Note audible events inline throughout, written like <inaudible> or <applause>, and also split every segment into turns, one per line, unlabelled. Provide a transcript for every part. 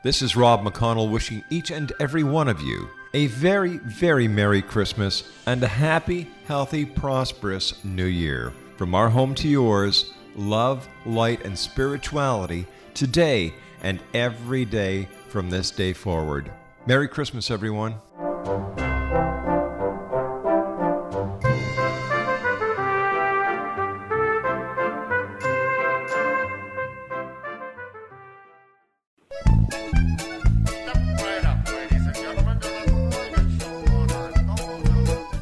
This is Rob McConnell wishing each and every one of you a very, very Merry Christmas and a happy, healthy, prosperous New Year. From our home to yours, love, light, and spirituality today and every day from this day forward. Merry Christmas, everyone.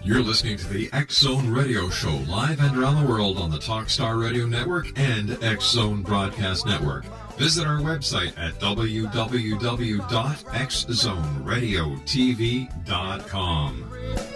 You're listening to the X Zone Radio Show live and around the world on the Talkstar Radio Network and X Zone Broadcast Network. Visit our website at www.xzoneradiotv.com.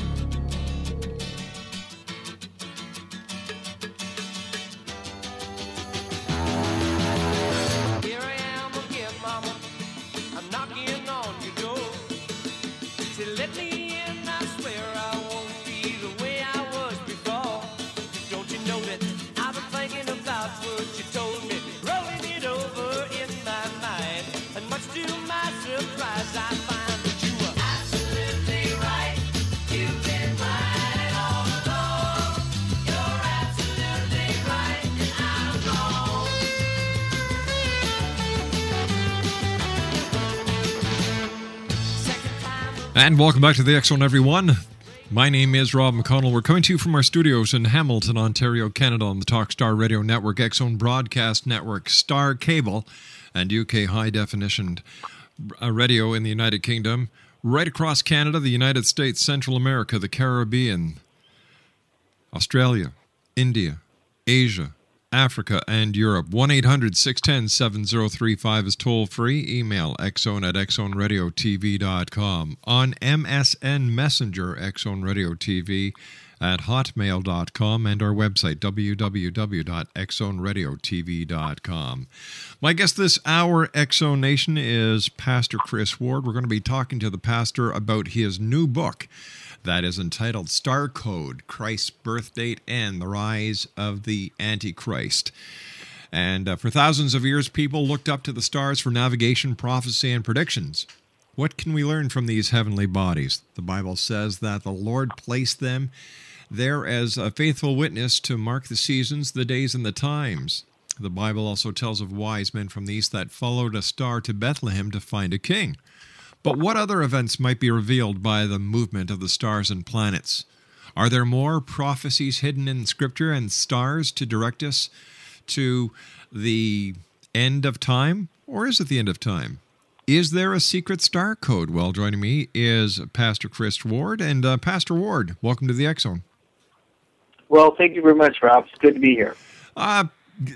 And
welcome back to the Zone, everyone. My name is Rob McConnell. We're coming to you from our studios in Hamilton, Ontario, Canada, on the Talkstar Radio Network, Zone Broadcast Network, Star Cable, and UK High Definition uh, Radio in the United Kingdom. Right across Canada, the United States, Central America, the Caribbean, Australia, India, Asia, Africa, and Europe. 1 800 610 7035 is toll free. Email xzone at xzoneradiotv.com. On MSN Messenger, xzoneradiotv at hotmail.com and our website, www.xzoneradiotv.com. My guest this hour, Exo Nation, is Pastor Chris Ward. We're going to be talking to the pastor about his new book that is entitled Star Code Christ's Birth Date and the Rise of the Antichrist. And uh, for thousands of years, people looked up to the stars for navigation, prophecy, and predictions. What can we learn from these heavenly bodies? The Bible says that the Lord placed them there as a faithful witness to mark the seasons, the days, and the times. The Bible also tells of wise men from the east that followed a star to Bethlehem to find a king. But what other events might be revealed by the movement of the stars and planets? Are there more prophecies hidden in Scripture and stars to direct us to the end of time? Or is it the end of time? Is there a secret star code? Well, joining me is Pastor Chris Ward. And uh, Pastor Ward, welcome to the Zone.
Well, thank you very much, Rob. It's good to be here.
Uh,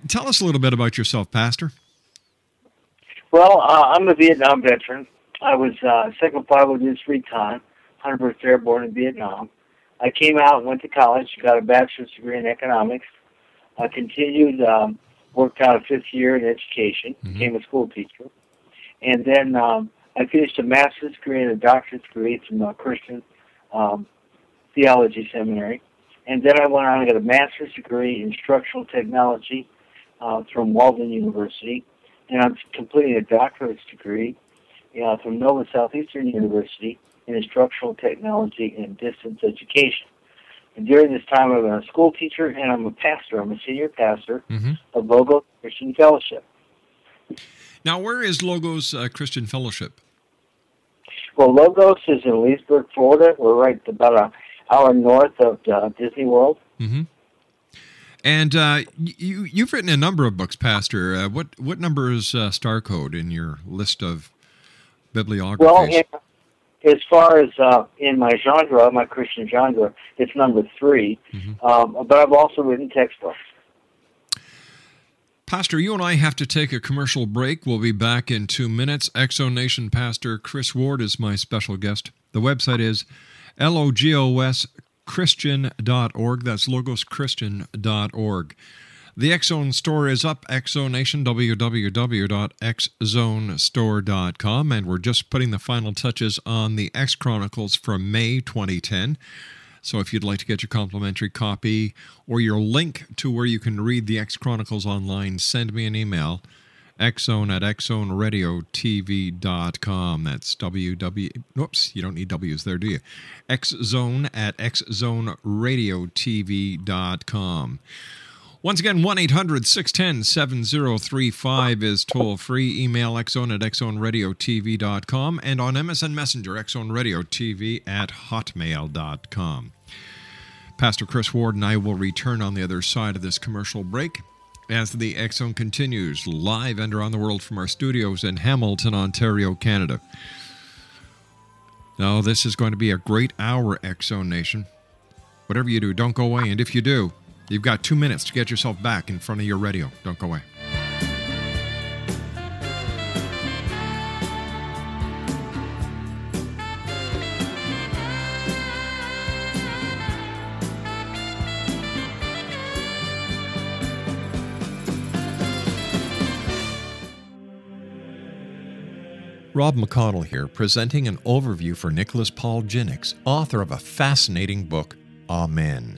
tell us a little bit about yourself, Pastor.
Well, uh, I'm a Vietnam veteran. I was uh, second pilot in recon, 101st Airborne in Vietnam. I came out and went to college, got a bachelor's degree in economics. I continued, um, worked out a fifth year in education, became a school teacher. And then um, I finished a master's degree and a doctorate degree from a Christian um, theology seminary. And then I went on and got a master's degree in instructional technology uh, from Walden University. And I'm completing a doctorate degree uh, from Nova Southeastern University in instructional technology and distance education. And during this time, I'm a school teacher and I'm a pastor. I'm a senior pastor of Logos Christian Fellowship.
Now, where is Logos uh, Christian Fellowship?
Well, Logos is in Leesburg, Florida. We're right about an hour north of uh, Disney World.
Mm-hmm. And uh, you you've written a number of books, Pastor. Uh, what what number is uh, Star Code in your list of bibliographies?
Well, in, as far as uh, in my genre, my Christian genre, it's number 3 Um, but I've also written textbooks.
Pastor, you and I have to take a commercial break. We'll be back in two minutes. Exo Nation Pastor Chris Ward is my special guest. The website is logos.christian.org. That's logoschristian.org. The Xzone store is up, Exonation, www.xzonestore.com, and we're just putting the final touches on the X Chronicles from May 2010. So if you'd like to get your complimentary copy or your link to where you can read the X Chronicles online, send me an email. Xzone at xzoneradiotv.com. That's www. Whoops, you don't need W's there, do you? Xzone at xzoneradiotv.com. Once again, 1 800 610 7035 is toll free. Email xzone at xzoneradiotv.com and on MSN Messenger, xzoneradiotv at hotmail.com. Pastor Chris Ward and I will return on the other side of this commercial break as the Zone continues live and around the world from our studios in Hamilton, Ontario, Canada. Now, this is going to be a great hour, Zone Nation. Whatever you do, don't go away. And if you do, you've got two minutes to get yourself back in front of your radio. Don't go away. Rob McConnell here, presenting an overview for Nicholas Paul Jennings, author of a fascinating book, Amen.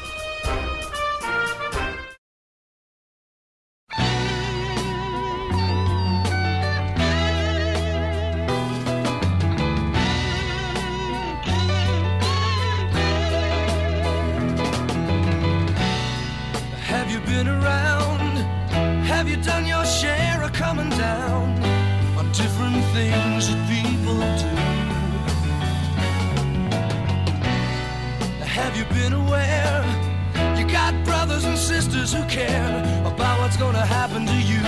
and who care about what's gonna happen to you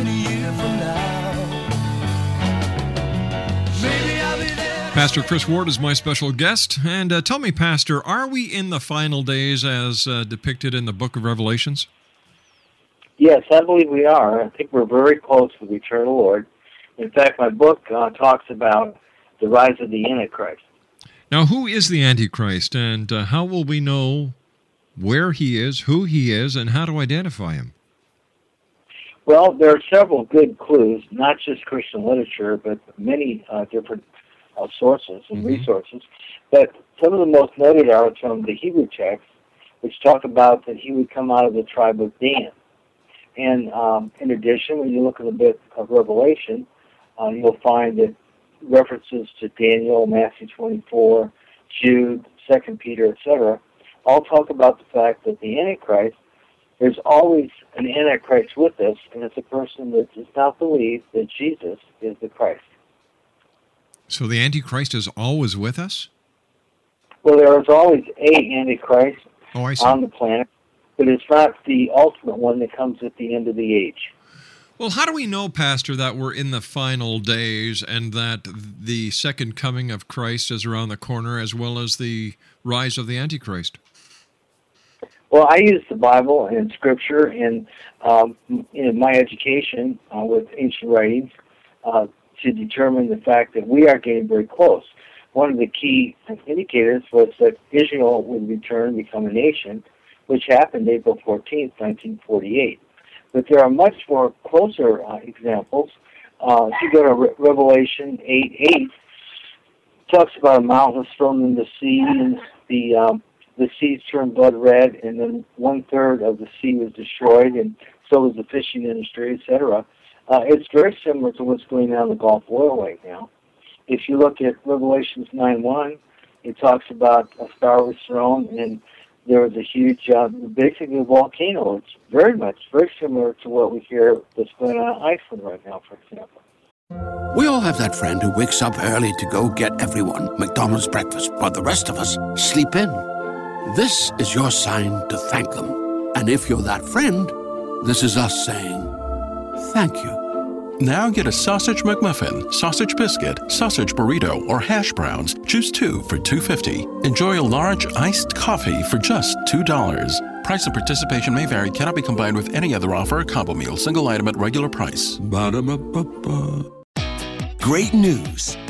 in a year from now. Maybe I'll be there.
Pastor Chris Ward is my special guest. And uh, tell me, Pastor, are we in the final days as uh, depicted in the book of Revelations?
Yes, I believe we are. I think we're very close to the eternal Lord. In fact, my book uh, talks about the rise of the Antichrist.
Now, who is the Antichrist, and uh, how will we know where he is, who he is, and how to identify him?
Well, there are several good clues, not just Christian literature, but many uh, different uh, sources and resources. But some of the most noted are from the Hebrew text, which talk about that he would come out of the tribe of Dan. And um, in addition, when you look at the book of Revelation, uh, you'll find that references to Daniel, Matthew 24, Jude, Second Peter, etc., all talk about the fact that the Antichrist, there's always an Antichrist with us, and it's a person that does not believe that Jesus is the Christ.
So the Antichrist is always with us?
Well, there is always a Antichrist
Oh,
on the planet, but it's not the ultimate one that comes at the end of the age.
Well, how do we know, Pastor, that we're in the final days and that the second coming of Christ is around the corner as well as the rise of the Antichrist?
Well, I use the Bible and Scripture and um, in my education uh, with ancient writings uh, to determine the fact that we are getting very close. One of the key indicators was that Israel would return and become a nation, which happened April 14th, 1948. But there are much more closer uh, examples. Uh, if you go to Re- Revelation 8 8, talks about a mountain thrown in the sea, and the um, the seas turned blood red, and then one third of the sea was destroyed, and so was the fishing industry, etc. Uh, it's very similar to what's going on in the Gulf Oil right now. If you look at Revelations 9 1, it talks about a star was thrown, and there was a huge, uh, basically a volcano. It's very much, very similar to what we hear that's going on in Iceland right now, for example.
We all have that friend who wakes up early to go get everyone McDonald's breakfast, while the rest of us sleep in. This is your sign to thank them. And if you're that friend, this is us saying thank you.
Now get a sausage McMuffin, sausage biscuit, sausage burrito, or hash browns. Choose two for $2.50. Enjoy a large iced coffee for just $2. Price and participation may vary, cannot be combined with any other offer or combo meal, single item at regular price. Ba-da-ba-ba-ba.
Great news!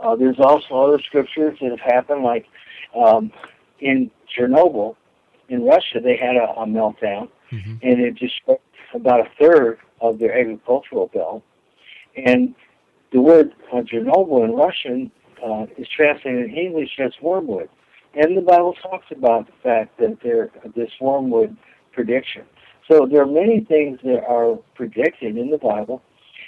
Uh, there's also other scriptures that have happened, like um, in Chernobyl, in Russia, they had a, a meltdown, and it destroyed about a third of their agricultural belt. And the word uh, Chernobyl in Russian uh, is translated in English as wormwood. And the Bible talks about the fact that there this wormwood prediction. So there are many things that are predicted in the Bible,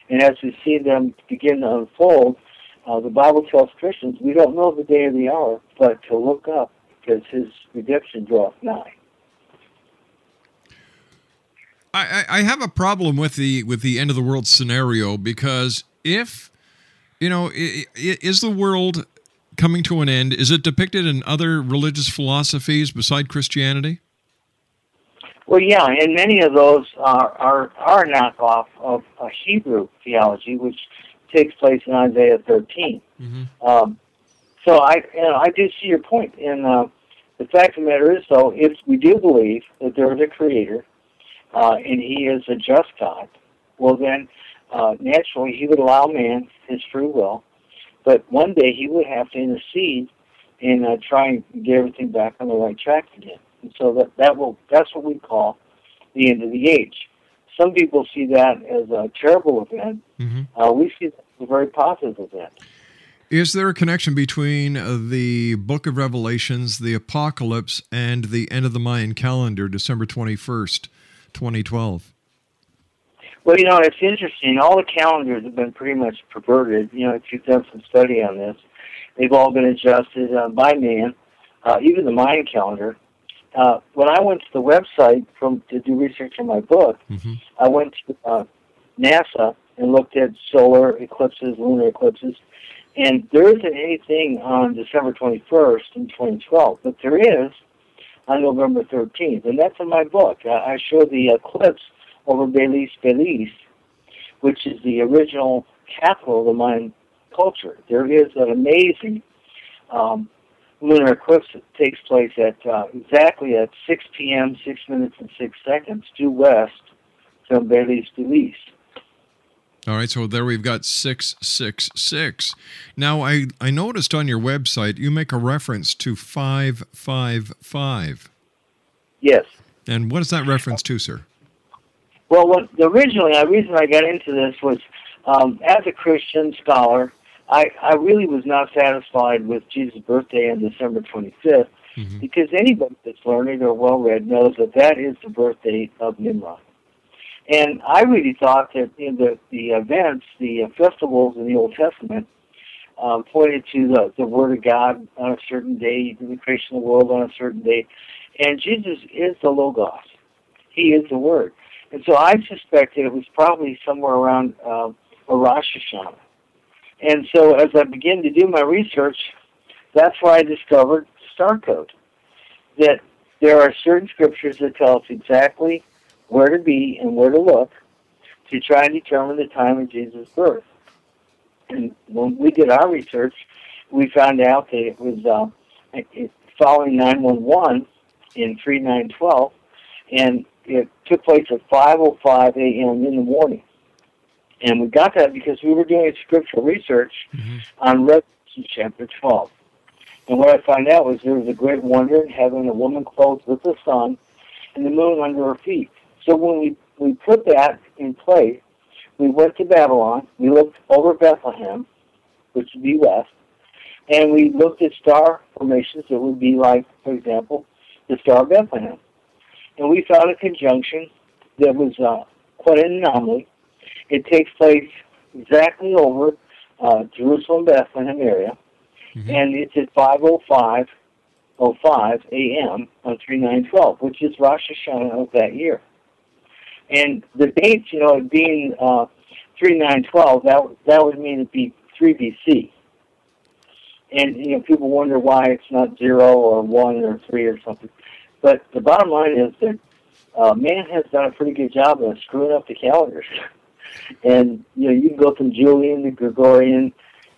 and as we see them begin to unfold, uh, the Bible tells Christians we don't know the day or the hour, but to look up because His redemption draweth nigh.
I, I have a problem with the with the end of the world scenario because if you know is the world coming to an end? Is it depicted in other religious philosophies beside Christianity?
Well, yeah, and many of those are are, are a knockoff of a Hebrew theology, which takes place in Isaiah 13. Um, so I, you know, I do see your point. point, and uh, the fact of the matter is, though, if we do believe that there is a Creator uh, and He is a just God, well then, uh, naturally, He would allow man his free will, but one day He would have to intercede and uh, try and get everything back on the right track again. And so that that will that's what we call the end of the age. Some people see that as a terrible event. Uh, we see that as a very positive event.
Is there a connection between uh, the book of Revelations, the apocalypse, and the end of the Mayan calendar, December 21st, 2012?
Well, you know, it's interesting. All the calendars have been pretty much perverted. You know, if you've done some study on this, they've all been adjusted uh, by man, uh, even the Mayan calendar. Uh, when I went to the website from to do research on my book, I went to uh, NASA and looked at solar eclipses, lunar eclipses, and there isn't anything on December 21st in 2012, but there is on November 13th, and that's in my book. I, I show the eclipse over Belize, Belize, which is the original capital of the Mayan culture. There is an amazing um, lunar eclipse that takes place at uh, exactly at 6 p.m., 6 minutes and 6 seconds due west from Belize, Belize.
All right, so there we've got 666. Now, I, I noticed on your website you make a reference to 555.
Yes.
And what is that reference to, sir?
Well, what, originally, the reason I got into this was um, as a Christian scholar, I, I really was not satisfied with Jesus' birthday on December 25th because anybody that's learned or well read knows that that is the birthday of Nimrod. And I really thought that in the, the events, the uh, festivals in the Old Testament, um, pointed to the, the Word of God on a certain day, the creation of the world on a certain day. And Jesus is the Logos. He is the Word. And so I suspected it was probably somewhere around uh, a Rosh Hashanah. And so as I began to do my research, that's where I discovered star code. That there are certain scriptures that tell us exactly where to be and where to look to try and determine the time of Jesus' birth. And when we did our research, we found out that it was uh, following 911 in 3912, and it took place at 5:05 a.m. in the morning. And we got that because we were doing scriptural research on Revelation chapter 12. And what I found out was there was a great wonder in heaven, a woman clothed with the sun, and the moon under her feet. So when we, we put that in place, we went to Babylon, we looked over Bethlehem, which would be west, and we looked at star formations that would be like, for example, the Star of Bethlehem. And we found a conjunction that was uh, quite an anomaly. It takes place exactly over uh, Jerusalem, Bethlehem area, and it's at 5:05 05 a.m. on 3912, which is Rosh Hashanah of that year. And the dates, you know, being uh, 3912, that that would mean it'd be 3 BC. And you know, people wonder why it's not zero or one or three or something. But the bottom line is that uh, man has done a pretty good job of screwing up the calendars. <laughs> and you know, you can go from Julian to Gregorian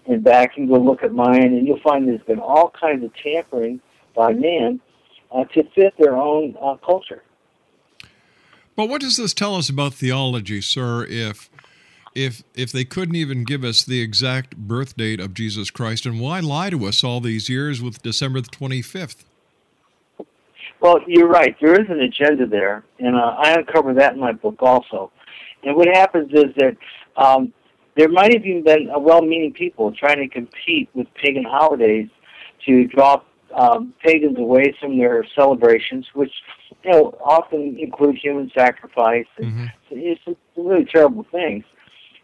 and back and go look at Mayan, and you'll find there's been all kinds of tampering by man uh, to fit their own uh, culture.
But what does this tell us about theology, sir? If if if they couldn't even give us the exact birth date of Jesus Christ, and why lie to us all these years with December the twenty fifth?
Well, you're right. There is an agenda there, and uh, I uncover that in my book also. And what happens is that um, there might have even been well-meaning people trying to compete with pagan holidays to draw um, pagans away from their celebrations, which you know often include human sacrifice. And It's some really terrible things.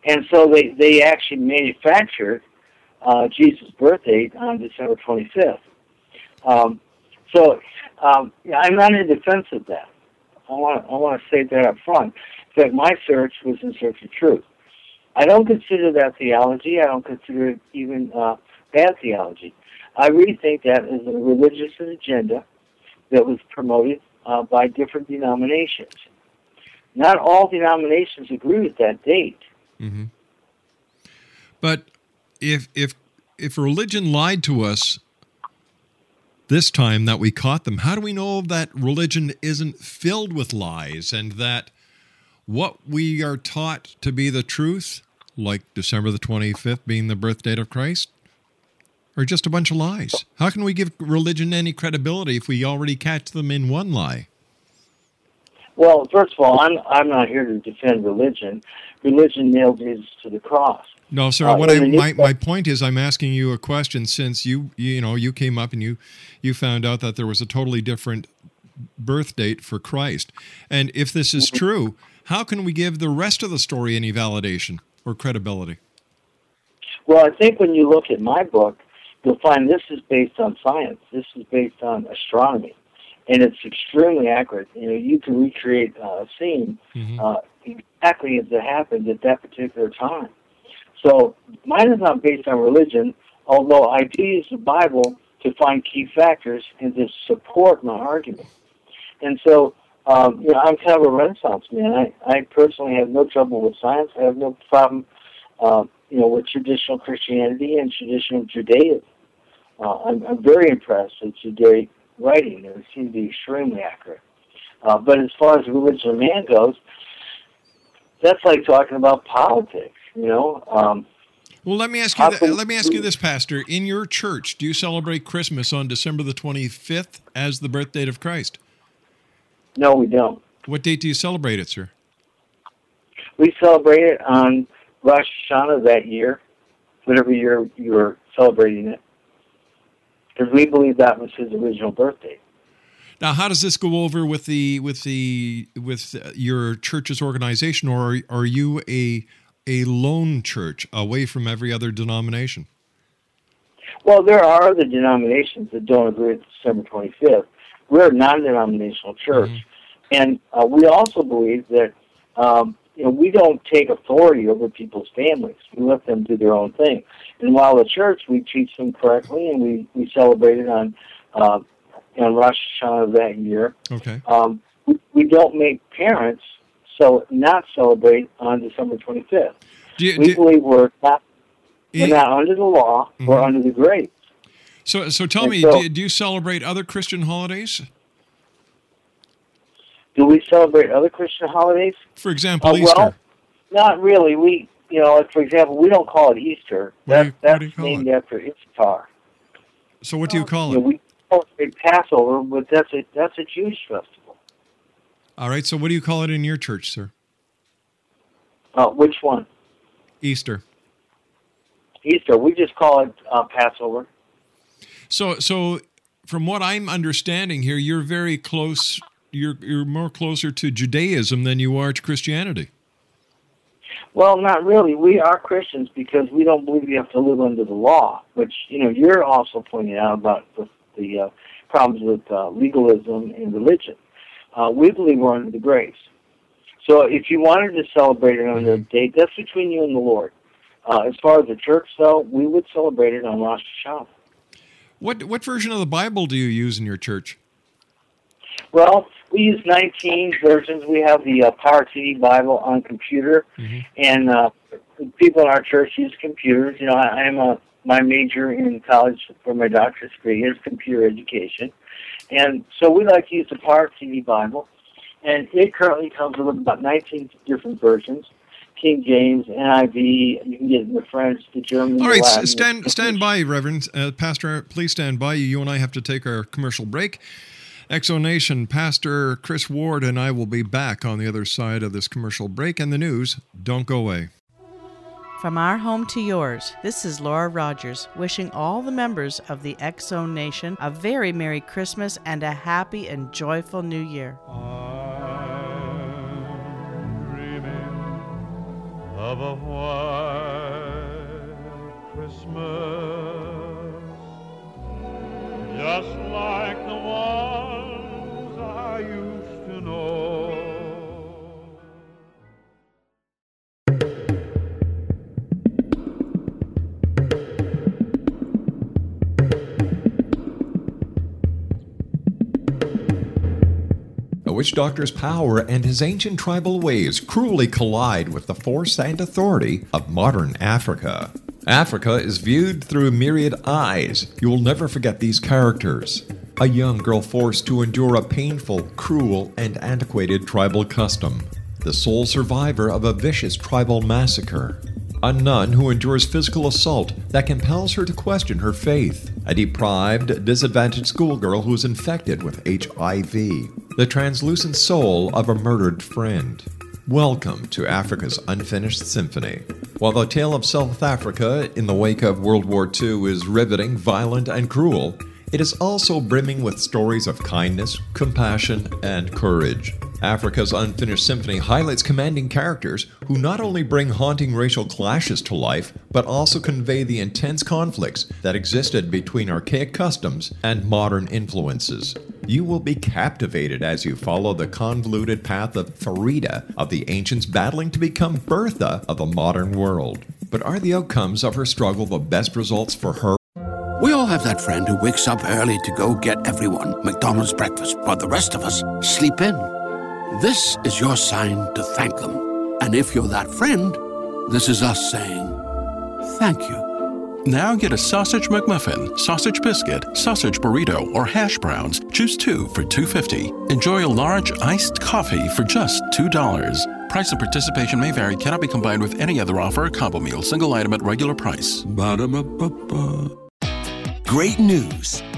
And so they they actually manufactured uh, Jesus' birth date on December 25th. Um, so um, I'm not in defense of that. I want I want to say that up front. Fact, my search was in search of truth. I don't consider that theology. I don't consider it even uh, bad theology. I really think that is a religious agenda that was promoted uh, by different denominations. Not all denominations agree with that date.
Mm-hmm. But if if if religion lied to us this time that we caught them, how do we know that religion isn't filled with lies and that what we are taught to be the truth, like December the 25th being the birth date of Christ, are just a bunch of lies? How can we give religion any credibility if we already catch them in one lie?
Well, first of all, I'm I'm not here to defend religion. Religion nailed Jesus to the cross.
No, sir.
Uh,
what I my, my point is, I'm asking you a question since you you know you came up and you you found out that there was a totally different birth date for Christ, and if this is true, how can we give the rest of the story any validation or credibility?
Well, I think when you look at my book, you'll find this is based on science. This is based on astronomy, and it's extremely accurate. You know, you can recreate uh, a scene uh, exactly as it happened at that particular time. So mine is not based on religion, although I do use the Bible to find key factors and to support my argument. And so, um, you know, I'm kind of a Renaissance man. I, I personally have no trouble with science. I have no problem, uh, you know, with traditional Christianity and traditional Judaism. Uh, I'm, I'm very impressed with Judaic writing. It seems to be extremely accurate. Uh, but as far as religion of man goes, that's like talking about politics. You know, um,
Well, let me ask you. th- let me ask you this, Pastor. In your church, do you celebrate Christmas on December the 25th as the birth date of Christ?
No, we don't.
What date do you celebrate it, sir?
We celebrate it on Rosh Hashanah that year, whatever year you're celebrating it, because we believe that was his original birthday.
Now, how does this go over with the with the with your church's organization, or are, are you a a lone church away from every other denomination?
Well, there are other denominations that don't agree with December 25th. We're a non-denominational church, and uh, we also believe that um, you know we don't take authority over people's families. We let them do their own thing. And while the church, we teach them correctly, and we we celebrate it on uh, on Rosh Hashanah that year.
Okay.
Um, we, we don't make parents so not celebrate on December 25th.
You-
we
do-
believe we're not we're not under the law. We're
Mhm.
under the grace.
So, so tell
And
me,
so-
do, do you celebrate other Christian holidays?
Do we celebrate other Christian holidays?
For example,
Uh,
Easter.
Well, not really. We, you know, like for example, we don't call it Easter. That,
you-
that's named after Ishtar.
so, what do you call
You know,
it?
we celebrate Passover, but that's a that's a Jewish festival.
All right. So, what do you call it in your church, sir?
Uh, which one?
Easter.
Easter. We just call it uh, Passover.
So, so from what I'm understanding here, you're very close. You're you're more closer to Judaism than you are to Christianity.
Well, not really. We are Christians because we don't believe you have to live under the law, which you know you're also pointing out about the, the uh, problems with uh, legalism and religion. Uh, we believe we're under the grace. So if you wanted to celebrate it on the date, that's between you and the Lord. Uh, as far as the church, though, we would celebrate it on Rosh Hashanah.
What what version of the Bible do you use in your church?
Well, we use 19 versions. We have the uh, Power TV Bible on computer, and uh, people in our church use computers. You know, I, I'm a my major in college for my doctorate degree is computer education, and so we like to use the Power TV Bible, and it currently comes with about 19 different versions. King James, NIV, you can get the French, the German,
All right,
Latin.
stand stand by, Reverend uh, Pastor. Please stand by. You and I have to take our commercial break. Exo Nation, Pastor Chris Ward and I will be back on the other side of this commercial break and the news. Don't go away.
From our home to yours, this is Laura Rogers wishing all the members of the Exo Nation a very Merry Christmas and a happy and joyful New Year.
Of a white Christmas, just like the ones
witch doctor's power and his ancient tribal ways cruelly collide with the force and authority of modern Africa. Africa is viewed through myriad eyes. You will never forget these characters. A young girl forced to endure a painful, cruel, and antiquated tribal custom. The sole survivor of a vicious tribal massacre. A nun who endures physical assault that compels her to question her faith. A deprived, disadvantaged schoolgirl who is infected with HIV. The translucent soul of a murdered friend. Welcome to Africa's Unfinished Symphony. While the tale of South Africa in the wake of World War II is riveting, violent, and cruel, it is also brimming with stories of kindness, compassion, and courage. Africa's Unfinished Symphony highlights commanding characters who not only bring haunting racial clashes to life, but also convey the intense conflicts that existed between archaic customs and modern influences. You will be captivated as you follow the convoluted path of Farida, of the ancients battling to become Bertha of the modern world. But are the outcomes of her struggle the best results for her?
We all have that friend who wakes up early to go get everyone McDonald's breakfast, while the rest of us sleep in. This is your sign to thank them. And if you're that friend, this is us saying thank you.
Now get a sausage McMuffin, sausage biscuit, sausage burrito, or hash browns. Choose two for $2.50. Enjoy a large iced coffee for just $2. Price and participation may vary, cannot be combined with any other offer or combo meal, single item at regular price. Ba-da-ba-ba-ba.
Great news!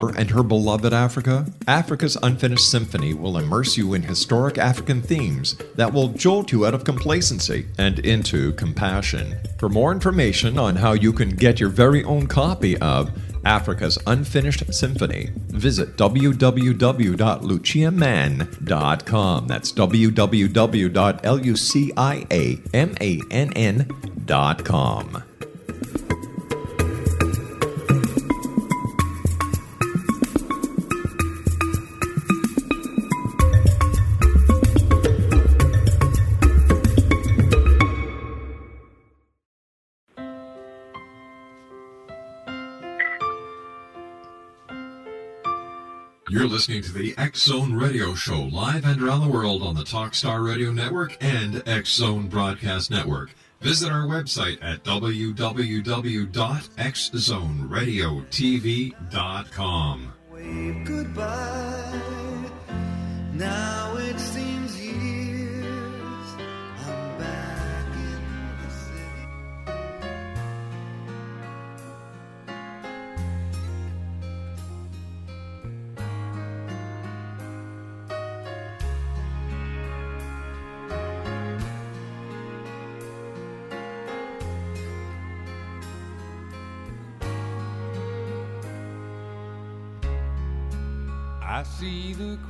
and her beloved Africa, Africa's Unfinished Symphony will immerse you in historic African themes that will jolt you out of complacency and into compassion. For more information on how you can get your very own copy of Africa's Unfinished Symphony, visit www.luciamann.com. That's www.luciamann.com.
listening to the X Zone Radio Show live and around the world on the Talkstar Radio Network and X Zone Broadcast Network. Visit our website at www.xzoneradiotv.com.
Wave goodbye. Now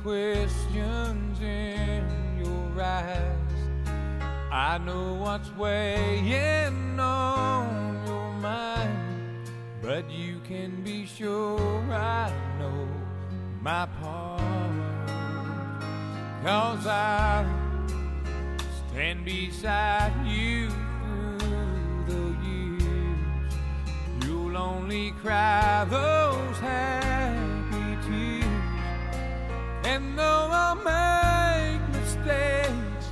questions in your eyes. I know what's weighing on your mind, but you can be sure I know my part. Cause I stand beside you through the years. You'll only cry those tears. And though I'll make mistakes,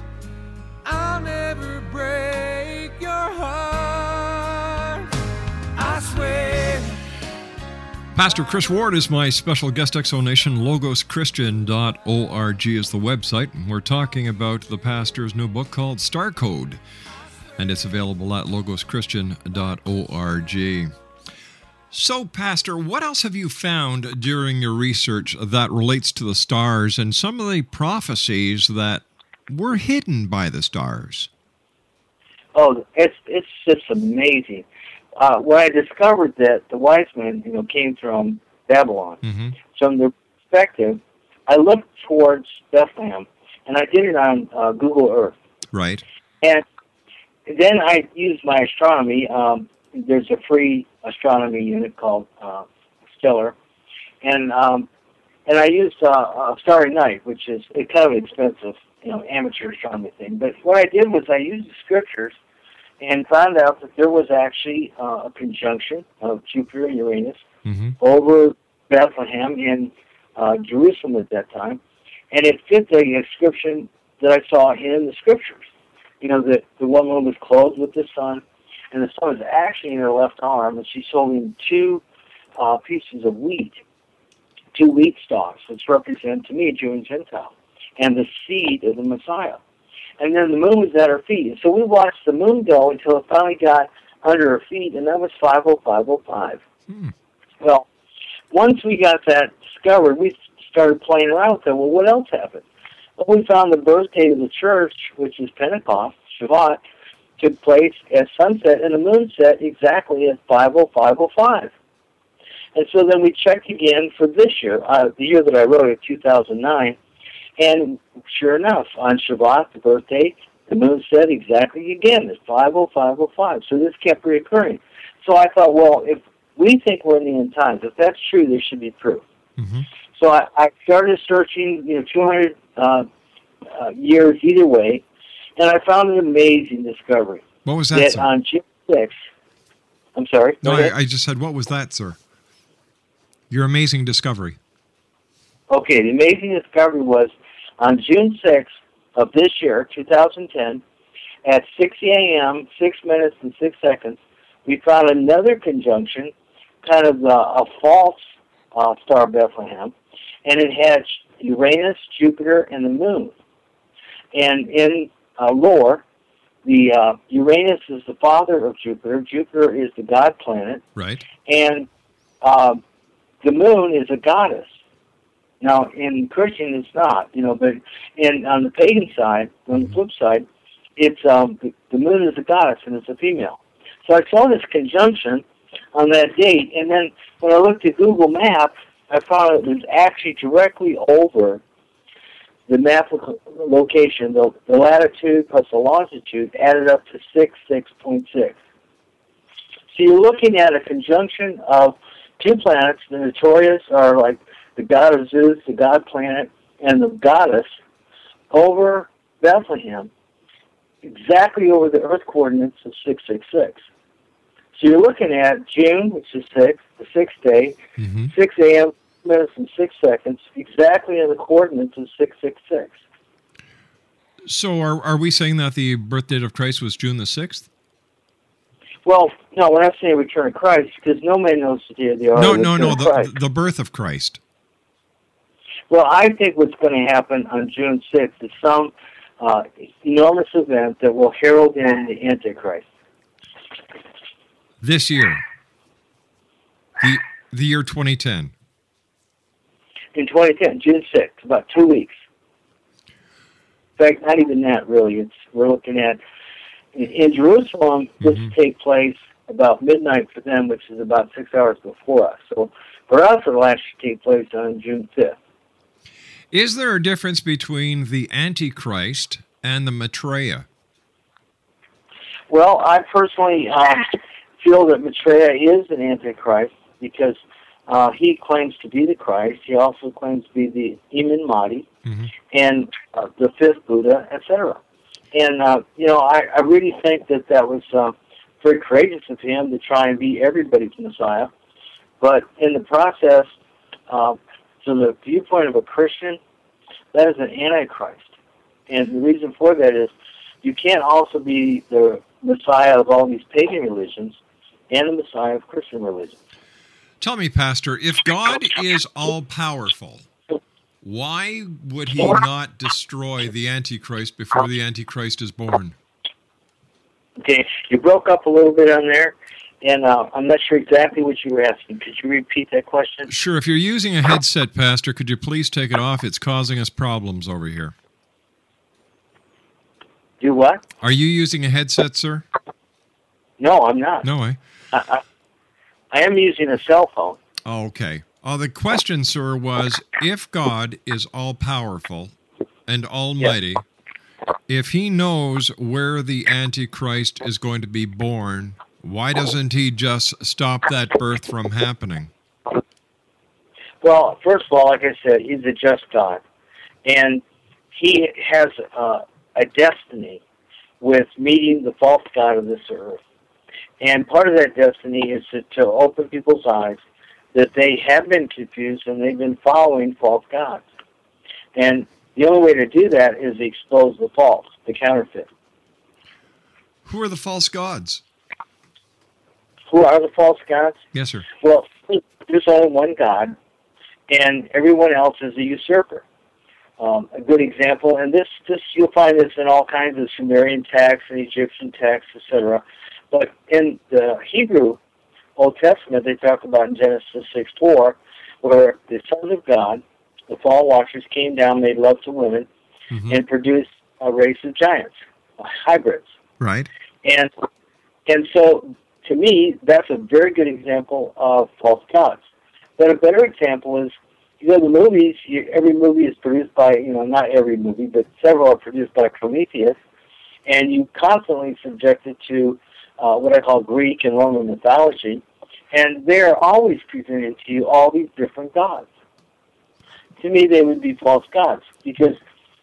I'll never break your heart. I swear.
Pastor Chris Ward is my special guest exonation. LogosChristian.org is the website. We're talking about the pastor's new book called Star Code, and it's available at LogosChristian.org. So, Pastor, what else have you found during your research that relates to the stars and some of the prophecies that were hidden by the stars?
Oh, it's it's just amazing. Uh, when I discovered that the wise men, you know, came from Babylon,
Mm-hmm.
from their perspective, I looked towards Bethlehem, and I did it on uh, Google Earth.
Right.
And then I used my astronomy. Um, there's a free astronomy unit called uh, Stellar, and um, and I used uh, uh, Starry Night, which is a kind of expensive, you know, amateur astronomy thing. But what I did was I used the scriptures and found out that there was actually uh, a conjunction of Jupiter and Uranus
Mm-hmm.
over Bethlehem in uh, Jerusalem at that time, and it fit the description that I saw in the scriptures. You know, that the woman was clothed with the sun, and the sun was actually in her left arm, and she's holding two uh, pieces of wheat, two wheat stalks, which represent to me a Jew and Gentile, and the seed of the Messiah. And then the moon was at her feet. And so we watched the moon go until it finally got under her feet, and that was 50505. Well, once we got that discovered, we started playing around with it. Well, what else happened? Well, we found the birthday of the church, which is Pentecost, Shavuot, took place at sunset, and the moon set exactly at 50505. And so then we checked again for this year, uh, the year that I wrote it, 2009, and sure enough, on Shavuot, the birthday, the moon set exactly again at 50505. So this kept reoccurring. So I thought, well, if we think we're in the end times, if that's true, there should be proof. So I, I started searching, you know, 200 uh, uh, years either way, and I found an amazing discovery.
What was that, sir?
on June 6th, I'm sorry.
No, I, I just said, what was that, sir? Your amazing discovery.
Okay, the amazing discovery was on June 6th of this year, 2010, at 6 a.m., 6 minutes and 6 seconds, we found another conjunction, kind of uh, a false uh, star Bethlehem, and it had Uranus, Jupiter, and the moon. And in uh, lore, the uh, Uranus is the father of Jupiter. Jupiter is the god planet,
Right.
and uh, the moon is a goddess. Now, in Christian, it's not, you know, but in on the pagan side, on the flip side, it's um, the, the moon is a goddess and it's a female. So I saw this conjunction on that date, and then when I looked at Google Maps, I found it was actually directly over the map location, the, the latitude plus the longitude added up to six six point six. So you're looking at a conjunction of two planets. The notorious are like the god of Zeus, the god planet, and the goddess over Bethlehem, exactly over the Earth coordinates of 666. So you're looking at June, which is 6, the sixth day, mm-hmm. 6 a.m., minutes and 6 seconds, exactly in the coordinates of 666.
So are, are we saying that the birth date of Christ was June the 6th?
Well, no, we're not saying return of Christ because no man knows the day of the hour.
No, no, no, the, the birth of Christ.
Well, I think what's going to happen on June 6th is some uh, enormous event that will herald in the Antichrist.
This year. The, the year 2010.
In 2010, June 6th, about two weeks. In fact, not even that, really. It's We're looking at, in, in Jerusalem, this will take place about midnight for them, which is about six hours before us. So for us, it'll actually take place on June 5th.
Is there a difference between the Antichrist and the Maitreya?
Well, I personally um, feel that Maitreya is an antichrist because uh, he claims to be the Christ. He also claims to be the Imam Mahdi and uh, the fifth Buddha, etc. And uh, you know, I, I really think that that was uh, very courageous of him to try and be everybody's Messiah. But in the process, uh, from the viewpoint of a Christian, that is an antichrist. And the reason for that is you can't also be the Messiah of all these pagan religions and the Messiah of Christian religions.
Tell me, Pastor, if God is all powerful, why would he not destroy the Antichrist before the Antichrist is born?
Okay, you broke up a little bit on there, and uh, I'm not sure exactly what you were asking. Could you repeat that question?
Sure, if you're using a headset, Pastor, could you please take it off? It's causing us problems over here.
Do what?
Are you using a headset, sir?
No, I'm not.
No way.
I, I, I am using a cell phone.
Oh, okay. Uh, the question, sir, was if God is all powerful, and Almighty, if he knows where the Antichrist is going to be born, why doesn't he just stop that birth from happening?
Well, first of all, like I said, he's a just God, and he has uh, a destiny with meeting the false god of this earth. And part of that destiny is to, to open people's eyes that they have been confused and they've been following false gods. And the only way to do that is to expose the false, the counterfeit.
Who are the false gods?
Who are the false gods?
Yes, sir.
Well, there's only one God, and everyone else is a usurper. Um, a good example, and this, this you'll find this in all kinds of Sumerian texts and Egyptian texts, etc. But in the Hebrew Old Testament, they talk about in Genesis 6 4, where the sons of God, the fall watchers, came down, made love to women, mm-hmm. and produced a race of giants, hybrids.
Right.
And and so to me, that's a very good example of false gods. But a better example is, you know, the movies. You, every movie is produced by, you know, not every movie, but several are produced by Prometheus, and you constantly subjected to uh, what I call Greek and Roman mythology, and they're always presenting to you all these different gods. To me, they would be false gods because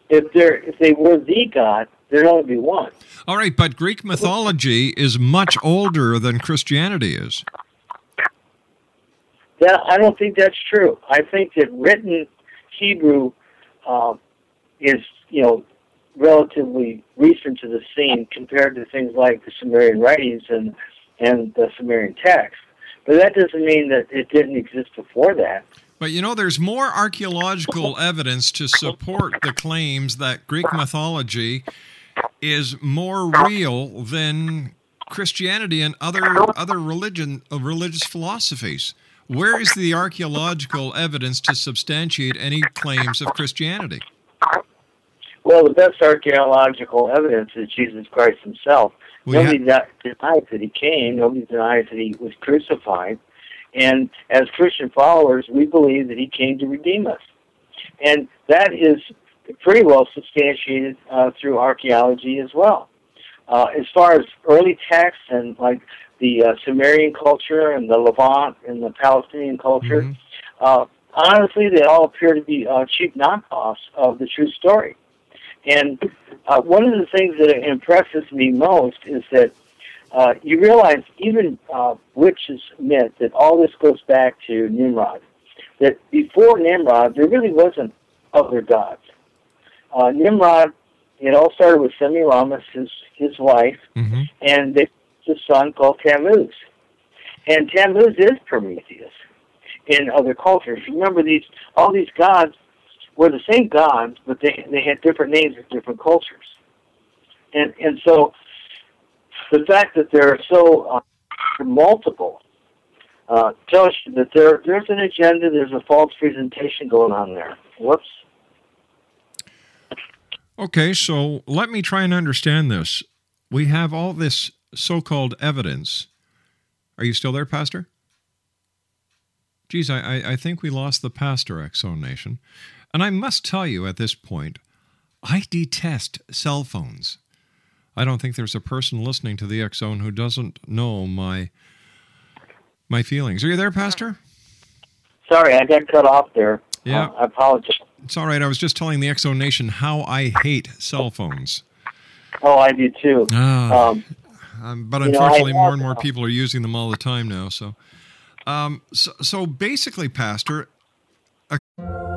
if they're if they were the god, there'd only be one.
All right, but Greek mythology is much older than Christianity is.
That I don't think that's true. I think that written Hebrew um, is, you know, relatively recent to the scene compared to things like the Sumerian writings and and the Sumerian text. But that doesn't mean that it didn't exist before that.
But you know, there's more archaeological evidence to support the claims that Greek mythology is more real than Christianity and other other religion uh, religious philosophies. Where is the archaeological evidence to substantiate any claims of Christianity?
Well, the best archaeological evidence is Jesus Christ himself.
We
Nobody de- denies that he came. Nobody denies that he was crucified. And as Christian followers, we believe that he came to redeem us. And that is pretty well substantiated uh, through archaeology as well. Uh, as far as early texts and like the uh, Sumerian culture and the Levant and the Palestinian culture, uh, honestly, they all appear to be uh, cheap knockoffs of the true story. And uh, one of the things that impresses me most is that uh, you realize, even uh, witches admit that all this goes back to Nimrod. That before Nimrod, there really wasn't other gods. Uh, Nimrod, it all started with Semiramis, his his wife, and they a son called Tammuz. And Tammuz is Prometheus in other cultures. Remember, these all these gods were the same gods, but they they had different names in different cultures. And and so the fact that they're so uh, multiple uh, tells you that there there's an agenda, there's a false presentation going on there. Whoops.
Okay, so let me try and understand this. We have all this so called evidence. Are you still there, Pastor? Geez, I, I, I think we lost the pastor, Exxon Nation. And I must tell you at this point, I detest cell phones. I don't think there's a person listening to the X Zone who doesn't know my my feelings. Are you there, Pastor?
Sorry, I got cut off there.
Yeah.
Uh, I apologize.
It's all right. I was just telling the Exo Nation how I hate cell phones.
Oh, I do too.
Ah.
Um,
Um, but
You know,
unfortunately, more and more
uh,
people are using them all the time now. So, um, so, so basically, Pastor,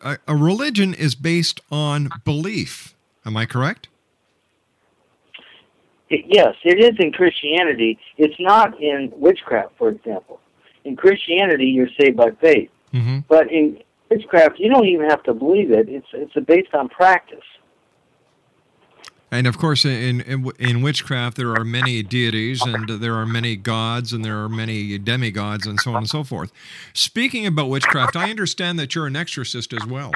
A, a religion is based on belief. Am I correct?
It- yes, it is in Christianity. It's not in witchcraft, for example. In Christianity, you're saved by faith.
Mm-hmm.
But in witchcraft, you don't even have to believe it. It's it's based on practice.
And of course, in, in in witchcraft, there are many deities, and there are many gods, and there are many demigods, and so on and so forth. Speaking about witchcraft, I understand that you're an exorcist as well.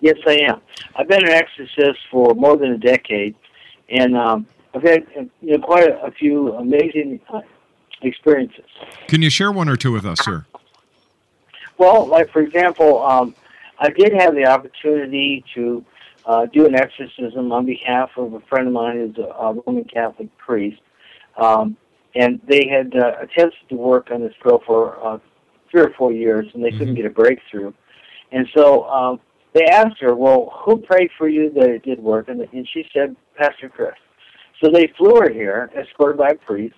Yes, I am. I've been an exorcist for more than a decade, and um, I've had you know quite a, a few amazing uh, experiences.
Can you share one or two with us, sir?
Well, like for example, um, I did have the opportunity to uh, do an exorcism on behalf of a friend of mine who's a, a Roman Catholic priest, um, and they had uh, attempted to work on this girl for uh, three or four years, and they couldn't get a breakthrough. And so um, they asked her, "Well, who prayed for you that it did work?" And, and she said, "Pastor Chris." So they flew her here, escorted by a priest,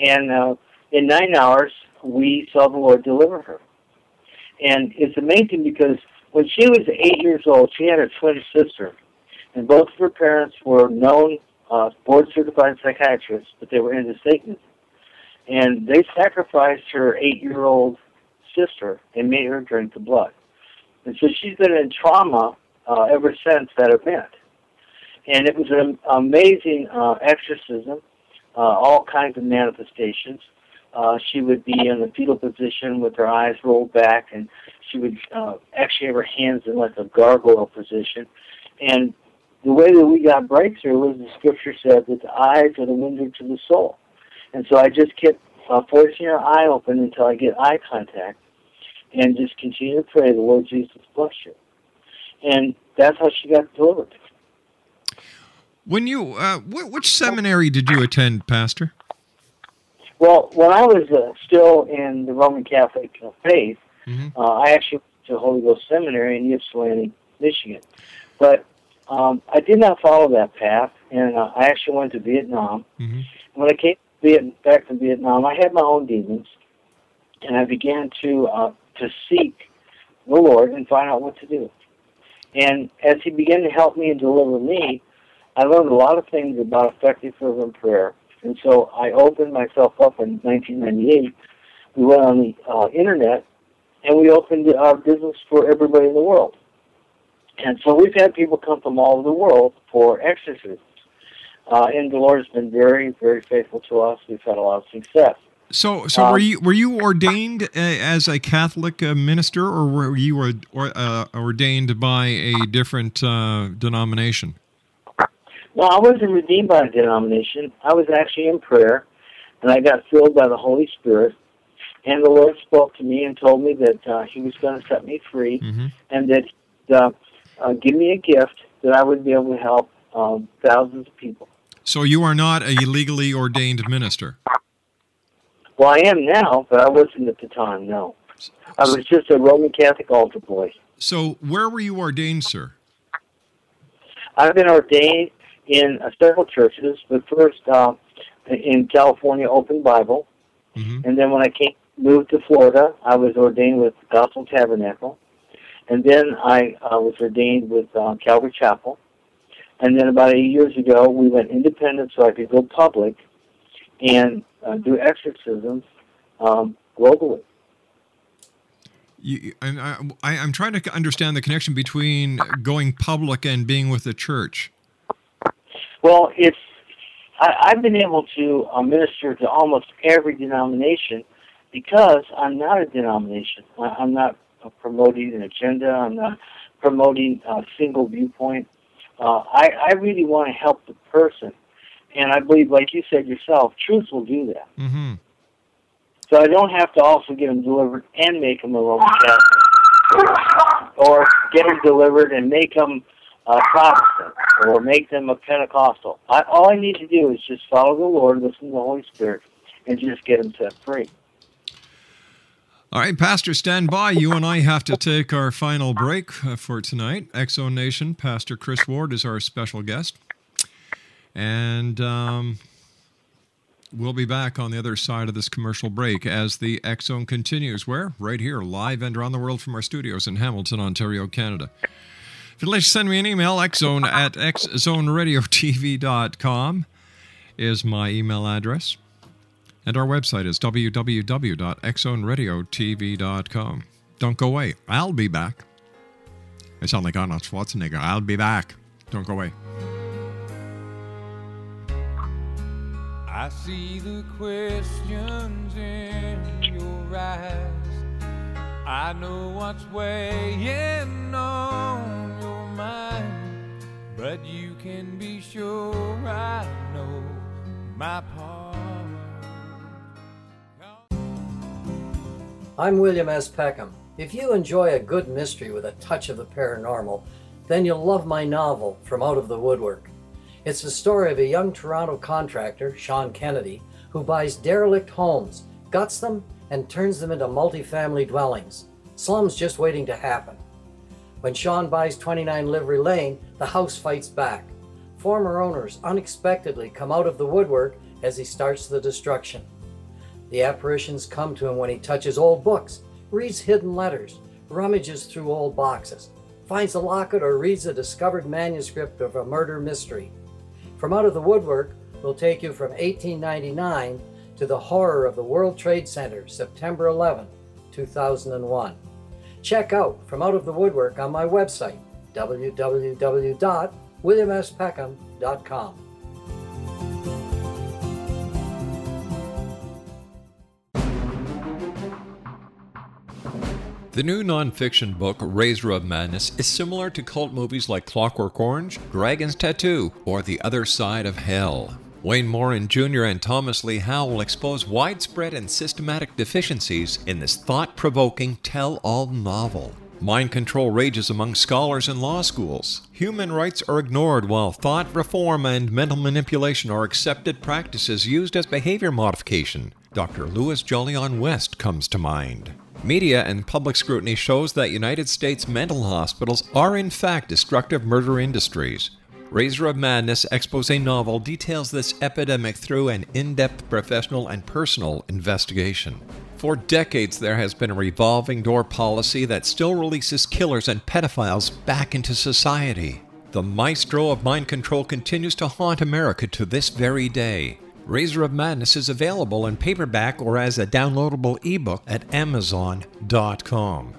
and uh, in nine hours we saw the Lord deliver her. And it's amazing because when she was eight years old, she had a twin sister, and both of her parents were known uh, board-certified psychiatrists, but they were into Satanism. And they sacrificed her eight-year-old sister and made her drink the blood. And so she's been in trauma uh, ever since that event. And it was an amazing uh, exorcism, uh, all kinds of manifestations. Uh, she would be in the fetal position with her eyes rolled back, and she would uh, actually have her hands in like a gargoyle position. And the way that we got breakthrough was the scripture said that the eyes are the window to the soul. And so I just kept uh, forcing her eye open until I get eye contact, and just continue to pray, the Lord Jesus bless you. And that's how she got delivered.
When you, uh, wh- which seminary did you attend, Pastor?
Well, when I was uh, still in the Roman Catholic uh, faith,
Mhm.
uh, I actually went to Holy Ghost Seminary in Ypsilanti, Michigan. But um, I did not follow that path, and uh, I actually went to Vietnam.
Mhm.
When I came Viet- back from Vietnam, I had my own demons, and I began to uh, to seek the Lord and find out what to do. And as He began to help me and deliver me, I learned a lot of things about effective fervent prayer. And so I opened myself up in 1998. We went on the uh, internet, and we opened our business for everybody in the world. And so we've had people come from all over the world for exorcisms. Uh, and the Lord has been very, very faithful to us. We've had a lot of success.
So, so
Um,
were you were you ordained uh, as a Catholic uh, minister, or were you or, or, uh, ordained by a different uh, denomination?
No, I wasn't redeemed by a denomination. I was actually in prayer, and I got filled by the Holy Spirit. And the Lord spoke to me and told me that uh, He was going to set me free, and that uh, uh, give me a gift that I would be able to help um, thousands of people.
So you are not a legally ordained minister.
Well, I am now, but I wasn't at the time. No, I was just a Roman Catholic altar boy.
So where were you ordained, sir?
I've been ordained in uh, several churches, but first uh, in California, Open Bible, and then when I came moved to Florida, I was ordained with Gospel Tabernacle, and then I uh, was ordained with uh, Calvary Chapel, and then about eight years ago, we went independent so I could go public and uh, do exorcisms um, globally.
You, and I, I, I'm trying to understand the connection between going public and being with the church.
Well, it's I, I've been able to uh, minister to almost every denomination because I'm not a denomination. I, I'm not uh, promoting an agenda. I'm not promoting a single viewpoint. Uh, I, I really want to help the person, and I believe, like you said yourself, truth will do that.
Mm-hmm.
So I don't have to also get them delivered and make them a Roman Catholic, or get them delivered and make them a Protestant, or make them a Pentecostal. I, all I need to do is just follow the Lord, listen to the Holy Spirit, and just get them set free.
All right, Pastor, stand by. You and I have to take our final break uh, for tonight. Exo Nation, Pastor Chris Ward is our special guest. And um, we'll be back on the other side of this commercial break as the Exo continues. Where? Right here, live and around the world from our studios in Hamilton, Ontario, Canada. If you'd like to send me an email, xzone at xzoneradiotv.com is my email address. And our website is www.xzoneradiotv.com. Don't go away. I'll be back. I sound like Arnold Schwarzenegger. I'll be back. Don't go away.
I see the questions in your eyes. I know what's weighing on mind, but you can be sure I know my part.
I'm William S. Peckham. If you enjoy a good mystery with a touch of the paranormal, then you'll love my novel, From Out of the Woodwork. It's the story of a young Toronto contractor, Sean Kennedy, who buys derelict homes, guts them, and turns them into multifamily dwellings. Slums just waiting to happen. When Sean buys 29 Livery Lane, the house fights back. Former owners unexpectedly come out of the woodwork as he starts the destruction. The apparitions come to him when he touches old books, reads hidden letters, rummages through old boxes, finds a locket, or reads a discovered manuscript of a murder mystery. From Out of the Woodwork will take you from 1899 to the horror of the World Trade Center, September 11, 2001. Check out From Out of the Woodwork on my website, www.williamspeckham.com.
The new nonfiction book, Razor of Madness, is similar to cult movies like Clockwork Orange, Dragon's Tattoo, or The Other Side of Hell. Wayne Morin Jr. and Thomas Lee Howell expose widespread and systematic deficiencies in this thought provoking tell all novel. Mind control rages among scholars and law schools. Human rights are ignored while thought reform and mental manipulation are accepted practices used as behavior modification. Dr. Louis Jolyon West comes to mind. Media and public scrutiny shows that United States mental hospitals are in fact destructive murder industries. Razor of Madness expose novel details this epidemic through an in depth professional and personal investigation. For decades, there has been a revolving door policy that still releases killers and pedophiles back into society. The maestro of mind control continues to haunt America to this very day. Razor of Madness is available in paperback or as a downloadable ebook at Amazon.com.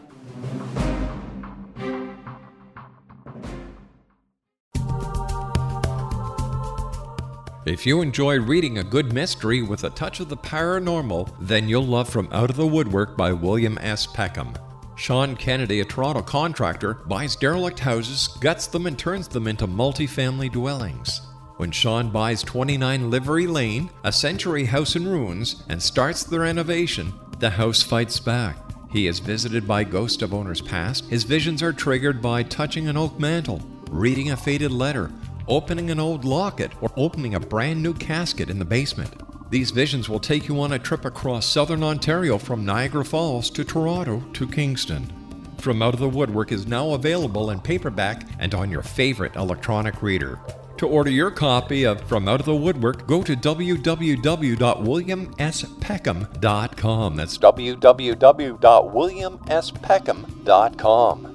If you enjoy reading a good mystery with a touch of the paranormal, then you'll love From Out of the Woodwork by William S. Peckham. Sean Kennedy, a Toronto contractor, buys derelict houses, guts them, and turns them into multifamily dwellings. When Sean buys 29 Livery Lane, a century house in ruins, and starts the renovation, the house fights back. He is visited by ghosts of owners past. His visions are triggered by touching an oak mantle, reading a faded letter, opening an old locket, or opening a brand new casket in the basement. These visions will take you on a trip across southern Ontario from Niagara Falls to Toronto to Kingston. From Out of the Woodwork is now available in paperback and on your favorite electronic reader. To order your copy of From Out of the Woodwork, go to www.williamspeckham.com. That's www.williamspeckham.com.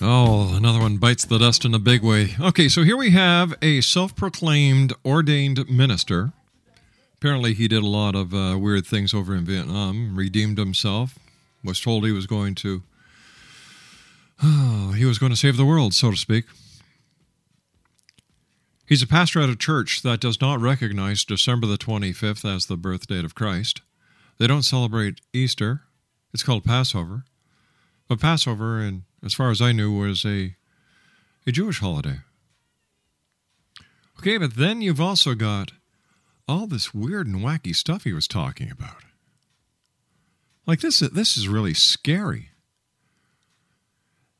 Oh, another one bites the dust in a big way. Okay, so here we have a self proclaimed ordained minister,
Apparently, he did a lot of uh, weird things over in Vietnam, redeemed himself, was told he was going to. Oh, <sighs> he was going to save the world, so to speak. He's a pastor at a church that does not recognize December the 25th as the birth date of Christ. They don't celebrate Easter. It's called Passover. But Passover, and as far as I knew, was a, a Jewish holiday. Okay, but then you've also got all this weird and wacky stuff he was talking about. Like this, this is really scary.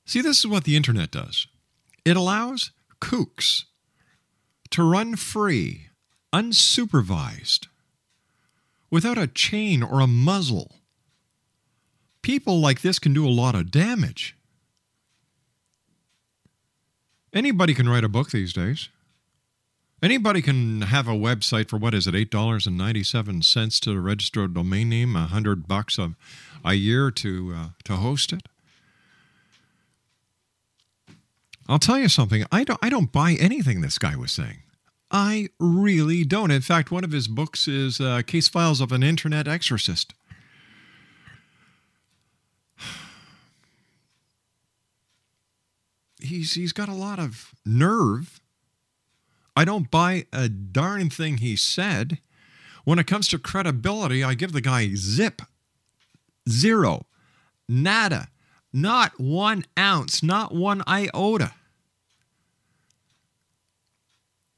See, this is what the internet does. It allows kooks to run free, unsupervised, without a chain or a muzzle. People like this can do a lot of damage. Anybody can write a book these days. Anybody can have a website for what is it, eight dollars and ninety-seven cents to register a domain name, a hundred bucks a, a year to uh, to host it. I'll tell you something. I don't. I don't buy anything this guy was saying. I really don't. In fact, one of his books is uh, Case Files of an Internet Exorcist. He's he's got a lot of nerve. I don't buy a darn thing he said. When it comes to credibility, I give the guy zip, zero, nada, not one ounce, not one iota.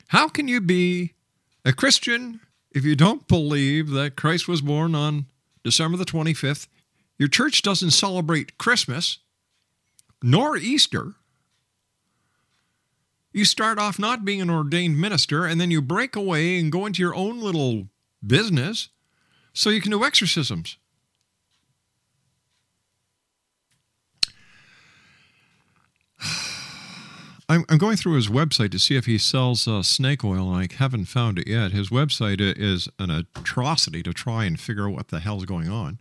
How can you be a Christian if you don't believe that Christ was born on December the 25th? Your church doesn't celebrate Christmas nor Easter. You start off not being an ordained minister, and then you break away and go into your own little business so you can do exorcisms. <sighs> I'm, I'm going through his website to see if he sells uh, snake oil, and I haven't found it yet. His website is an atrocity to try and figure out what the hell's going on.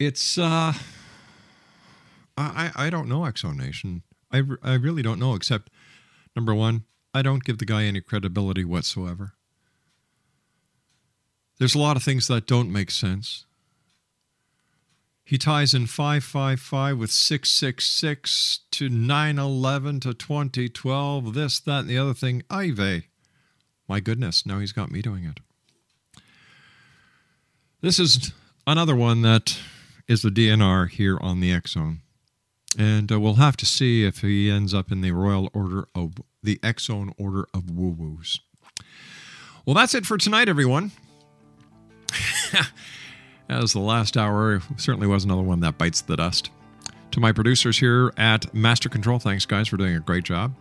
It's, uh, I, I don't know, Exonation. I, I really don't know, except number one, I don't give the guy any credibility whatsoever. There's a lot of things that don't make sense. He ties in 555 with 666 to 911 to 2012, this, that, and the other thing. Ive. My goodness, now he's got me doing it. This is another one that is the DNR here on the Zone. And uh, we'll have to see if he ends up in the Royal Order of the Zone Order of Woo Woos. Well, that's it for tonight, everyone. <laughs> As the last hour certainly was another one that bites the dust. To my producers here at Master Control, thanks guys for doing a great job.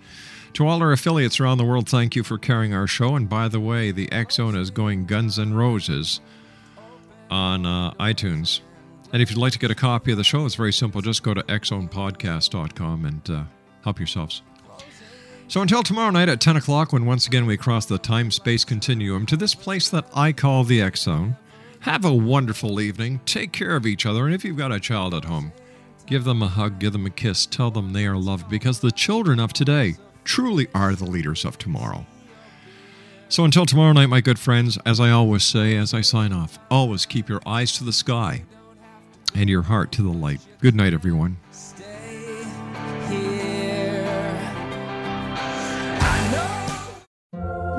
To all our affiliates around the world, thank you for carrying our show. And by the way, the Zone is going Guns and Roses on uh, iTunes. And if you'd like to get a copy of the show, it's very simple. Just go to xzonepodcast.com and uh, help yourselves. So until tomorrow night at 10 o'clock, when once again we cross the time space continuum to this place that I call the Zone, have a wonderful evening. Take care of each other. And if you've got a child at home, give them a hug, give them a kiss, tell them they are loved because the children of today truly are the leaders of tomorrow. So until tomorrow night, my good friends, as I always say as I sign off, always keep your eyes to the sky and your heart to the light. Good night, everyone.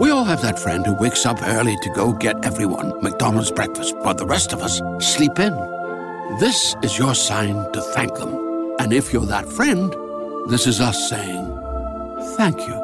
We all have that friend who wakes up early to go get everyone McDonald's breakfast, while the rest of us sleep in. This is your sign to thank them. And if you're that friend, this is us saying thank you.